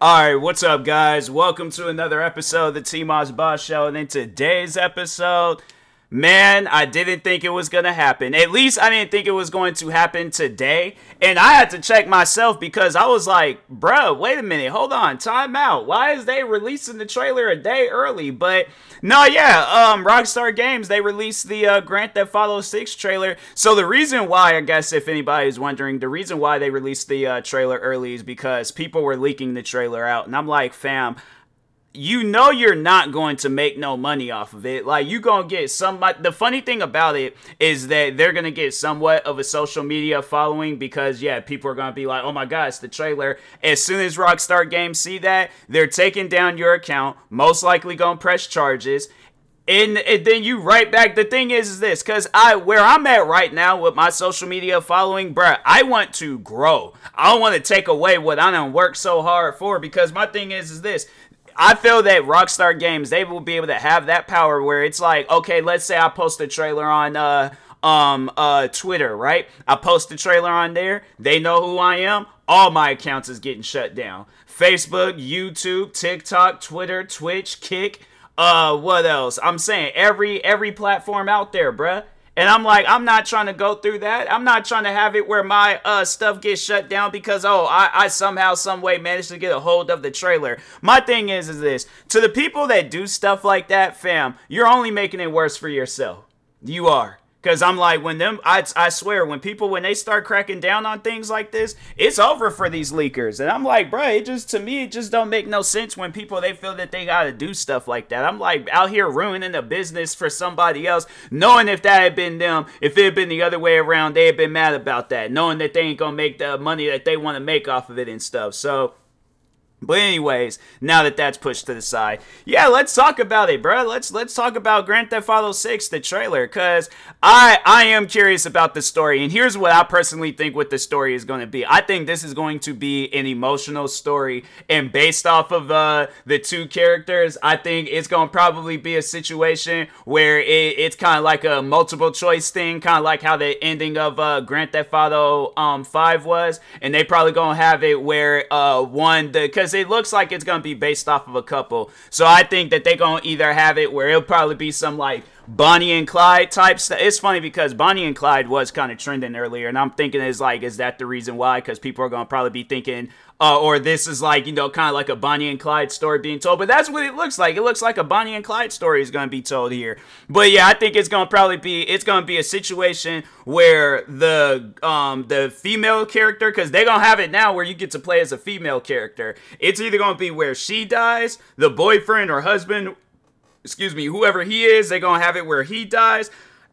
All right, what's up, guys? Welcome to another episode of the T Boss Show. And in today's episode, man, I didn't think it was gonna happen. At least I didn't think it was going to happen today. And I had to check myself because I was like, bro, wait a minute, hold on, time out. Why is they releasing the trailer a day early? But no, yeah, um, Rockstar Games they released the uh, Grand Theft Auto 6 trailer. So the reason why, I guess, if anybody is wondering, the reason why they released the uh, trailer early is because people were leaking the trailer out, and I'm like, fam you know you're not going to make no money off of it. Like you gonna get somebody. The funny thing about it is that they're gonna get somewhat of a social media following because yeah, people are gonna be like, oh my god, it's the trailer. As soon as Rockstar Games see that, they're taking down your account. Most likely gonna press charges. And, and, then you right back. The thing is, is this because I where I'm at right now with my social media following, bruh, I want to grow. I don't want to take away what I don't work so hard for because my thing is, is this I feel that Rockstar Games they will be able to have that power where it's like, okay, let's say I post a trailer on uh um uh Twitter, right? I post the trailer on there. They know who I am. All my accounts is getting shut down. Facebook, YouTube, TikTok, Twitter, Twitch, Kick, uh what else? I'm saying every every platform out there, bruh. And I'm like, I'm not trying to go through that. I'm not trying to have it where my uh, stuff gets shut down because oh, I, I somehow, some way managed to get a hold of the trailer. My thing is, is this to the people that do stuff like that, fam, you're only making it worse for yourself. You are. Cause I'm like, when them, I, I swear, when people when they start cracking down on things like this, it's over for these leakers. And I'm like, bro, it just to me, it just don't make no sense when people they feel that they gotta do stuff like that. I'm like out here ruining the business for somebody else, knowing if that had been them, if it had been the other way around, they had been mad about that, knowing that they ain't gonna make the money that they want to make off of it and stuff. So but anyways, now that that's pushed to the side, yeah, let's talk about it, bro. Let's let's talk about Grand Theft Auto 6, the trailer, cause I I am curious about the story, and here's what I personally think what the story is going to be. I think this is going to be an emotional story, and based off of uh, the two characters, I think it's going to probably be a situation where it, it's kind of like a multiple choice thing, kind of like how the ending of uh, Grand Theft Auto um 5 was, and they probably gonna have it where uh one the cause because it looks like it's gonna be based off of a couple. So I think that they're gonna either have it where it'll probably be some like Bonnie and Clyde type stuff. It's funny because Bonnie and Clyde was kind of trending earlier, and I'm thinking is like, is that the reason why? Because people are gonna probably be thinking, uh, or this is like you know kind of like a Bonnie and Clyde story being told. But that's what it looks like. It looks like a Bonnie and Clyde story is gonna be told here. But yeah, I think it's gonna probably be it's gonna be a situation where the um the female character because they're gonna have it now where you get to play as a female character. It's either gonna be where she dies, the boyfriend or husband excuse me, whoever he is, they're gonna have it where he dies,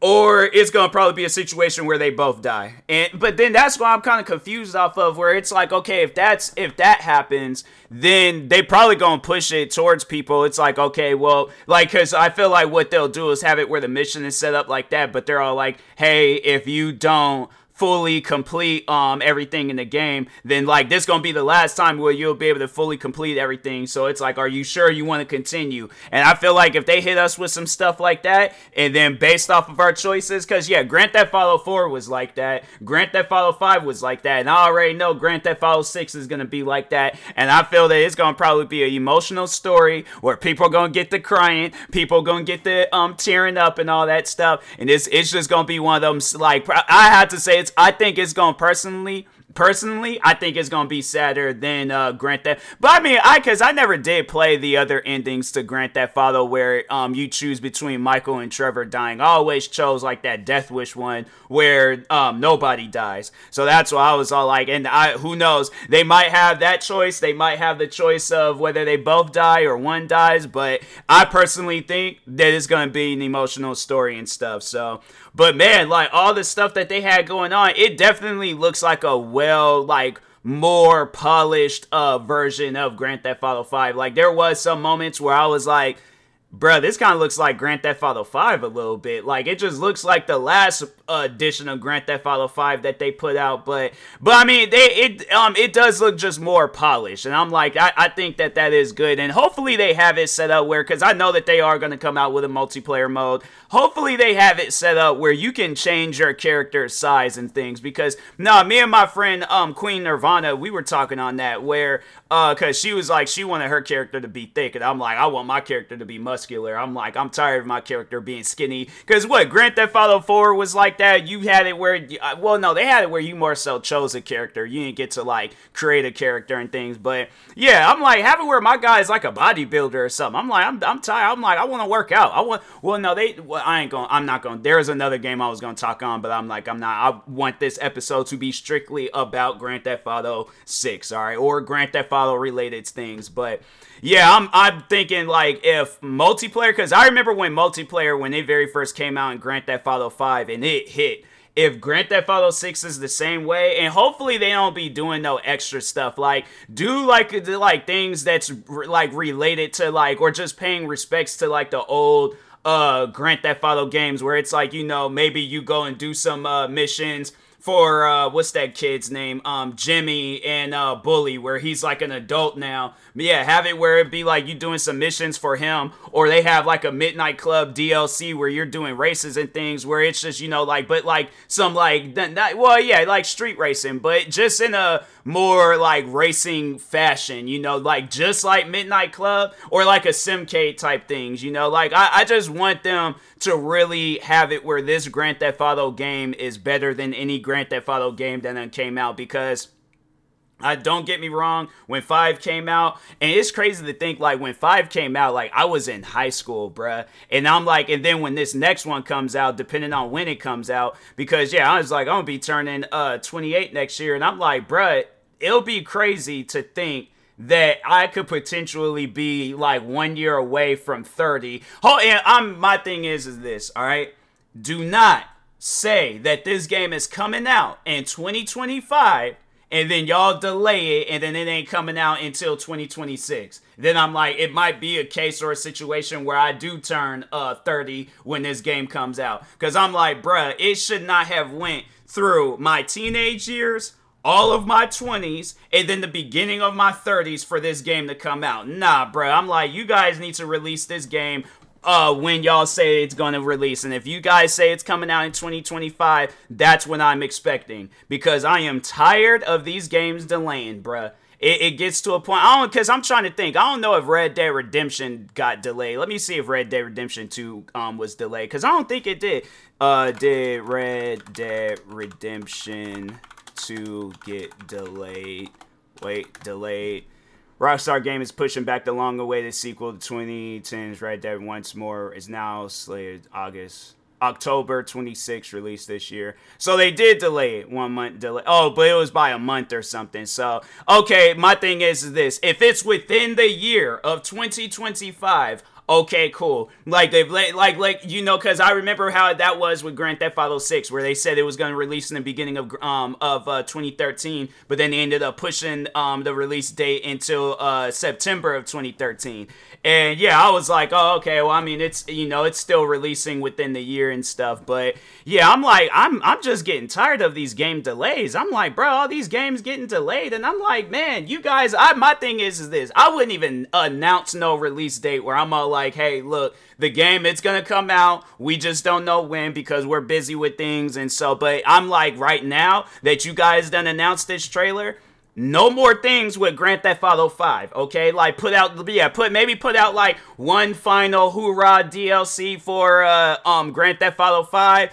or it's gonna probably be a situation where they both die. And but then that's why I'm kind of confused off of where it's like, okay, if that's if that happens, then they probably gonna push it towards people. It's like, okay, well, like, cause I feel like what they'll do is have it where the mission is set up like that, but they're all like, hey, if you don't fully complete um everything in the game, then like this gonna be the last time where you'll be able to fully complete everything. So it's like, are you sure you want to continue? And I feel like if they hit us with some stuff like that, and then based off of our choices, because yeah, Grand Theft Auto 4 was like that, Grand Theft Auto 5 was like that, and I already know Grand Theft Auto 6 is gonna be like that. And I feel that it's gonna probably be an emotional story where people gonna get the crying, people gonna get the um tearing up and all that stuff, and it's it's just gonna be one of them like I had to say it's I think it's going personally personally, I think it's gonna be sadder than uh, Grand Theft. But I mean, I cause I never did play the other endings to Grand Theft Auto where um you choose between Michael and Trevor dying. I always chose like that Death Wish one where um nobody dies. So that's why I was all like, and I who knows, they might have that choice. They might have the choice of whether they both die or one dies. But I personally think that it's gonna be an emotional story and stuff. So, but man, like all the stuff that they had going on, it definitely looks like a well like more polished uh version of Grand Theft Auto 5. Like there was some moments where I was like, bruh, this kind of looks like Grand Theft Auto 5 a little bit. Like it just looks like the last edition of Grand Theft Auto 5 that they put out, but but I mean they it um it does look just more polished, and I'm like I, I think that that is good, and hopefully they have it set up where because I know that they are going to come out with a multiplayer mode. Hopefully they have it set up where you can change your character's size and things because no, nah, me and my friend um Queen Nirvana we were talking on that where uh because she was like she wanted her character to be thick, and I'm like I want my character to be muscular. I'm like I'm tired of my character being skinny because what Grand Theft Auto 4 was like that. You had it where, uh, well, no, they had it where you more so chose a character. You didn't get to like create a character and things. But yeah, I'm like, have it where my guy is like a bodybuilder or something. I'm like, I'm, I'm tired. I'm like, I want to work out. I want, well, no, they, well, I ain't going, I'm not going, there's another game I was going to talk on, but I'm like, I'm not, I want this episode to be strictly about Grand Theft Auto 6, all right, or Grand Theft Auto related things. But yeah, I'm I'm thinking like if multiplayer because I remember when multiplayer when they very first came out in Grand Theft Auto 5 and it hit. If Grand Theft Auto 6 is the same way, and hopefully they don't be doing no extra stuff like do like like things that's like related to like or just paying respects to like the old uh Grand Theft Auto games where it's like you know maybe you go and do some uh missions for uh what's that kid's name? Um Jimmy and uh Bully where he's like an adult now. Yeah, have it where it be like you doing some missions for him, or they have like a Midnight Club DLC where you're doing races and things where it's just you know like, but like some like that, well yeah like street racing, but just in a more like racing fashion, you know, like just like Midnight Club or like a Simcade type things, you know, like I, I just want them to really have it where this Grand Theft Auto game is better than any Grand Theft Auto game that came out because I don't get me wrong, when 5 came out, and it's crazy to think like when 5 came out, like I was in high school, bruh. And I'm like, and then when this next one comes out, depending on when it comes out, because yeah, I was like, I'm gonna be turning uh 28 next year, and I'm like, bruh, it'll be crazy to think that I could potentially be like one year away from 30. Oh, and I'm my thing is is this, all right? Do not say that this game is coming out in 2025 and then y'all delay it and then it ain't coming out until 2026 then i'm like it might be a case or a situation where i do turn uh 30 when this game comes out because i'm like bruh it should not have went through my teenage years all of my 20s and then the beginning of my 30s for this game to come out nah bro. i'm like you guys need to release this game uh, when y'all say it's to release. And if you guys say it's coming out in 2025, that's when I'm expecting. Because I am tired of these games delaying, bruh. It, it gets to a point. I don't, because I'm trying to think. I don't know if Red Dead Redemption got delayed. Let me see if Red Dead Redemption 2 um, was delayed. Because I don't think it did. Uh, did Red Dead Redemption 2 get delayed? Wait, delayed. Rockstar Game is pushing back the long-awaited sequel to 2010's Red Dead once more. is now slated August. October 26th release this year. So they did delay it one month delay. Oh, but it was by a month or something. So, okay, my thing is this. If it's within the year of 2025, okay, cool. Like they've like like you know, because I remember how that was with Grand Theft Auto 6, where they said it was going to release in the beginning of um of uh, 2013, but then they ended up pushing um the release date until uh September of 2013. And yeah, I was like, oh, okay. Well, I mean, it's you know, it's still releasing within the year and stuff. But yeah, I'm like, I'm I'm just getting tired of these game delays. I'm like, bro, all these games getting delayed, and I'm like, man, you guys. I my thing is is this. I wouldn't even announce no release date where I'm all like, hey, look, the game it's gonna come out. We just don't know when because we're busy with things and so. But I'm like, right now that you guys done announced this trailer no more things with Grand Theft Auto 5, okay? Like put out yeah, put maybe put out like one final hoorah DLC for uh um Grand Theft Auto 5.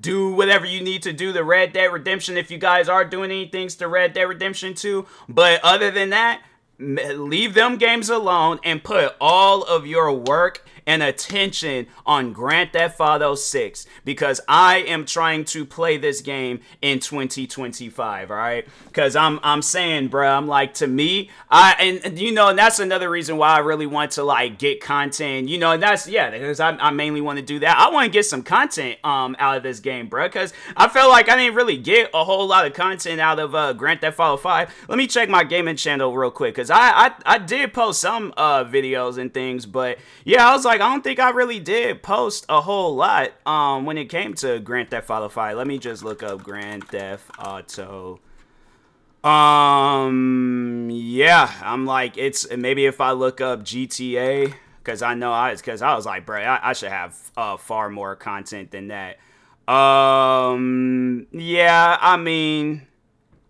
Do whatever you need to do the Red Dead Redemption if you guys are doing any things to Red Dead Redemption 2. But other than that, leave them games alone and put all of your work and attention on Grand Theft Auto 6 because I am trying to play this game in 2025, all right? Cuz I'm I'm saying, bro, I'm like to me, I and, you know, and that's another reason why I really want to like get content, you know, and that's yeah, because I, I mainly want to do that. I want to get some content um out of this game, bro, cuz I felt like I didn't really get a whole lot of content out of uh Grand Theft Auto 5. Let me check my gaming channel real quick cuz I, I I did post some uh videos and things, but yeah, I was like like, I don't think I really did post a whole lot um, when it came to Grand Theft Auto 5. Let me just look up Grand Theft Auto. Um, yeah, I'm like, it's maybe if I look up GTA, because I know I, because I was like, bro, I, I should have uh, far more content than that. Um, yeah, I mean,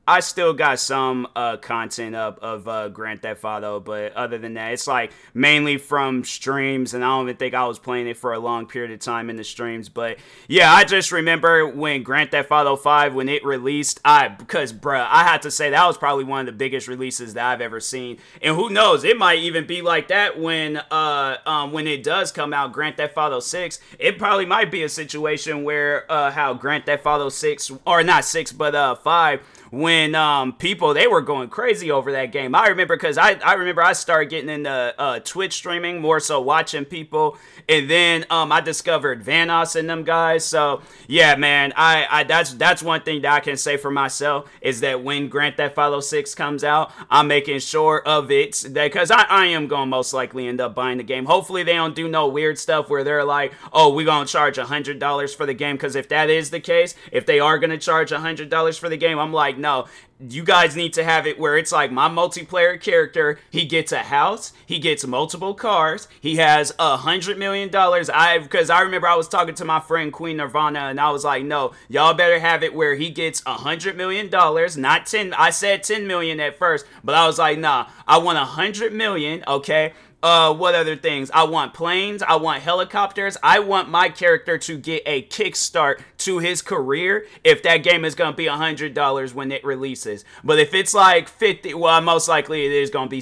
I still got some uh, content up of uh, Grand Theft Auto, but other than that, it's like mainly from streams, and I don't even think I was playing it for a long period of time in the streams. But yeah, I just remember when Grand Theft Auto 5 when it released, I because bruh, I had to say that was probably one of the biggest releases that I've ever seen, and who knows, it might even be like that when uh um when it does come out, Grand Theft Auto 6. It probably might be a situation where uh how Grand Theft Auto 6 or not 6 but uh 5 when um, people they were going crazy over that game. I remember because I, I remember I started getting into uh, Twitch streaming more so watching people, and then um, I discovered Vanoss and them guys. So yeah, man, I, I that's that's one thing that I can say for myself is that when Grand Theft Auto Six comes out, I'm making sure of it because I, I am going to most likely end up buying the game. Hopefully they don't do no weird stuff where they're like, oh, we're gonna charge a hundred dollars for the game because if that is the case, if they are gonna charge a hundred dollars for the game, I'm like no, you guys need to have it where it's like my multiplayer character he gets a house he gets multiple cars he has a hundred million dollars. I because i remember i was talking to my friend queen nirvana and i was like no y'all better have it where he gets a hundred million dollars not 10 i said 10 million at first but i was like nah i want a hundred million okay uh, what other things? I want planes. I want helicopters. I want my character to get a kickstart to his career if that game is gonna be a hundred dollars when it releases. But if it's like fifty, well, most likely it is be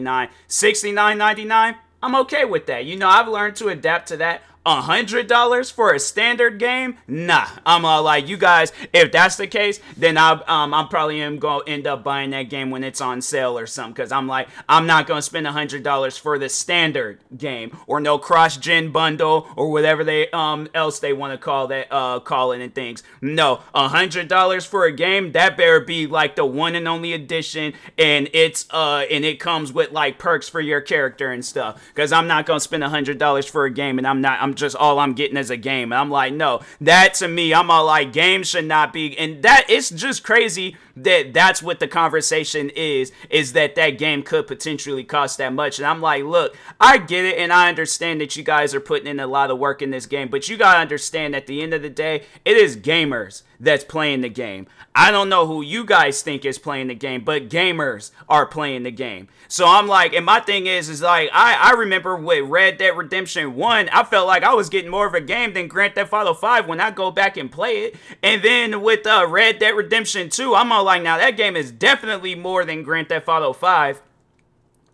nine. Sixty nine ninety nine. I'm okay with that. You know, I've learned to adapt to that a hundred dollars for a standard game? Nah, I'm uh, like you guys. If that's the case, then I um I'm probably am gonna end up buying that game when it's on sale or something. Cause I'm like I'm not gonna spend a hundred dollars for the standard game or no cross gen bundle or whatever they um else they want to call that uh call it and things. No, a hundred dollars for a game that better be like the one and only edition, and it's uh and it comes with like perks for your character and stuff. Cause I'm not gonna spend a hundred dollars for a game and I'm not I'm just all I'm getting as a game. And I'm like, no, that to me, I'm all like, games should not be. And that it's just crazy that that's what the conversation is, is that that game could potentially cost that much. And I'm like, look, I get it and I understand that you guys are putting in a lot of work in this game, but you gotta understand at the end of the day, it is gamers that's playing the game. I don't know who you guys think is playing the game, but gamers are playing the game. So I'm like, and my thing is, is like, I, I remember with Red Dead Redemption 1, I felt like I was getting more of a game than Grand Theft Auto 5 when I go back and play it. And then with uh, Red Dead Redemption 2, I'm all like, now that game is definitely more than Grand Theft Auto 5.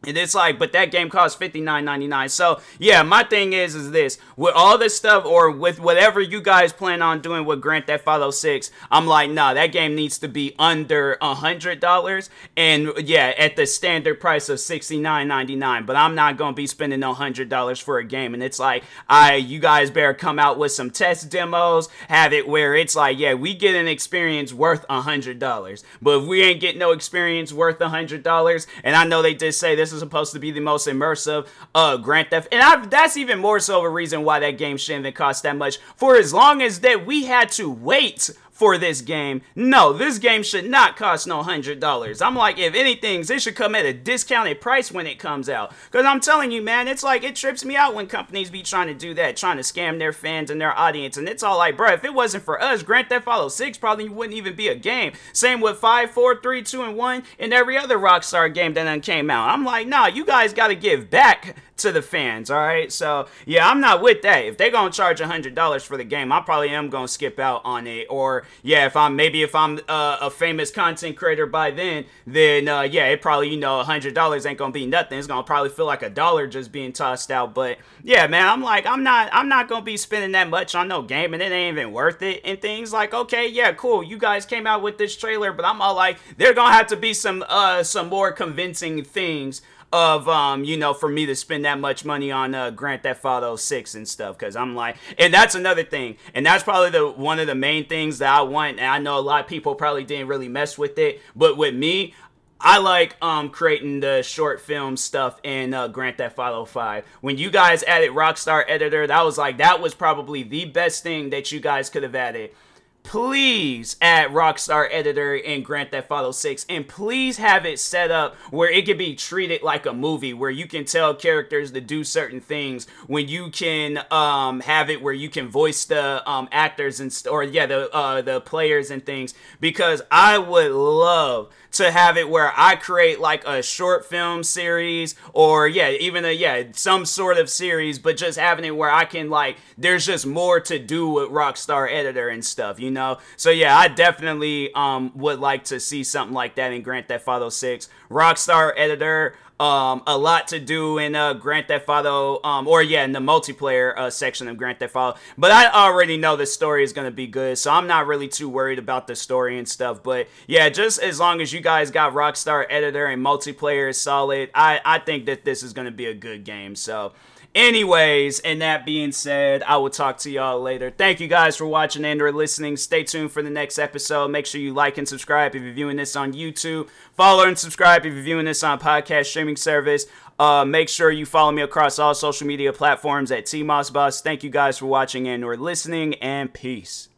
And it's like, but that game costs fifty nine ninety nine. So yeah, my thing is, is this with all this stuff, or with whatever you guys plan on doing with Grand Theft Auto Six, I'm like, nah, that game needs to be under a hundred dollars, and yeah, at the standard price of sixty nine ninety nine. But I'm not gonna be spending no hundred dollars for a game, and it's like, I, you guys better come out with some test demos, have it where it's like, yeah, we get an experience worth a hundred dollars, but if we ain't getting no experience worth a hundred dollars, and I know they did say this this is supposed to be the most immersive uh, Grand Theft, and I, that's even more so a reason why that game shouldn't have cost that much. For as long as that we had to wait for this game. No, this game should not cost no hundred dollars. I'm like, if anything, it should come at a discounted price when it comes out. Cause I'm telling you, man, it's like it trips me out when companies be trying to do that, trying to scam their fans and their audience. And it's all like, bro, if it wasn't for us, Grand Theft Auto 6 probably wouldn't even be a game. Same with 5, 4, 3, 2, and 1, and every other Rockstar game that done came out. I'm like, nah, you guys gotta give back to the fans, all right? So, yeah, I'm not with that. If they're to charge $100 for the game, I probably am to skip out on it. Or, yeah, if I'm maybe if I'm uh, a famous content creator by then, then, uh, yeah, it probably, you know, $100 ain't going to be nothing. It's to probably feel like a dollar just being tossed out. But, yeah, man, I'm like, I'm not, I'm not to be spending that much on no game and it ain't even worth it. And things like, okay, yeah, cool. You guys came out with this trailer, but I'm all like, they're to have to be some, uh, some more convincing things of um, you know, for me to spend that much money on uh, Grand Theft Auto 6 and stuff cuz I'm like and that's another thing. And that's probably the one of the main things that I want and I know a lot of people probably didn't really mess with it, but with me, I like um creating the short film stuff in uh, Grand Theft Auto 5. When you guys added Rockstar Editor, that was like that was probably the best thing that you guys could have added please add Rockstar Editor in Grand Theft Auto 6 and please have it set up where it can be treated like a movie where you can tell characters to do certain things when you can um, have it where you can voice the um, actors and st- or yeah the uh, the players and things because I would love to have it where I create like a short film series or yeah, even a yeah, some sort of series, but just having it where I can like there's just more to do with Rockstar editor and stuff, you know? So yeah, I definitely um would like to see something like that in Grand Theft Auto 6. Rockstar editor um, a lot to do in uh, Grand Theft Auto, um, or yeah, in the multiplayer uh, section of Grand Theft Auto. But I already know the story is gonna be good, so I'm not really too worried about the story and stuff. But yeah, just as long as you guys got Rockstar Editor and multiplayer is solid, I I think that this is gonna be a good game. So. Anyways, and that being said, I will talk to y'all later. Thank you guys for watching and or listening. Stay tuned for the next episode. Make sure you like and subscribe if you're viewing this on YouTube. Follow and subscribe if you're viewing this on podcast streaming service. Uh, make sure you follow me across all social media platforms at T Moss Boss. Thank you guys for watching and or listening, and peace.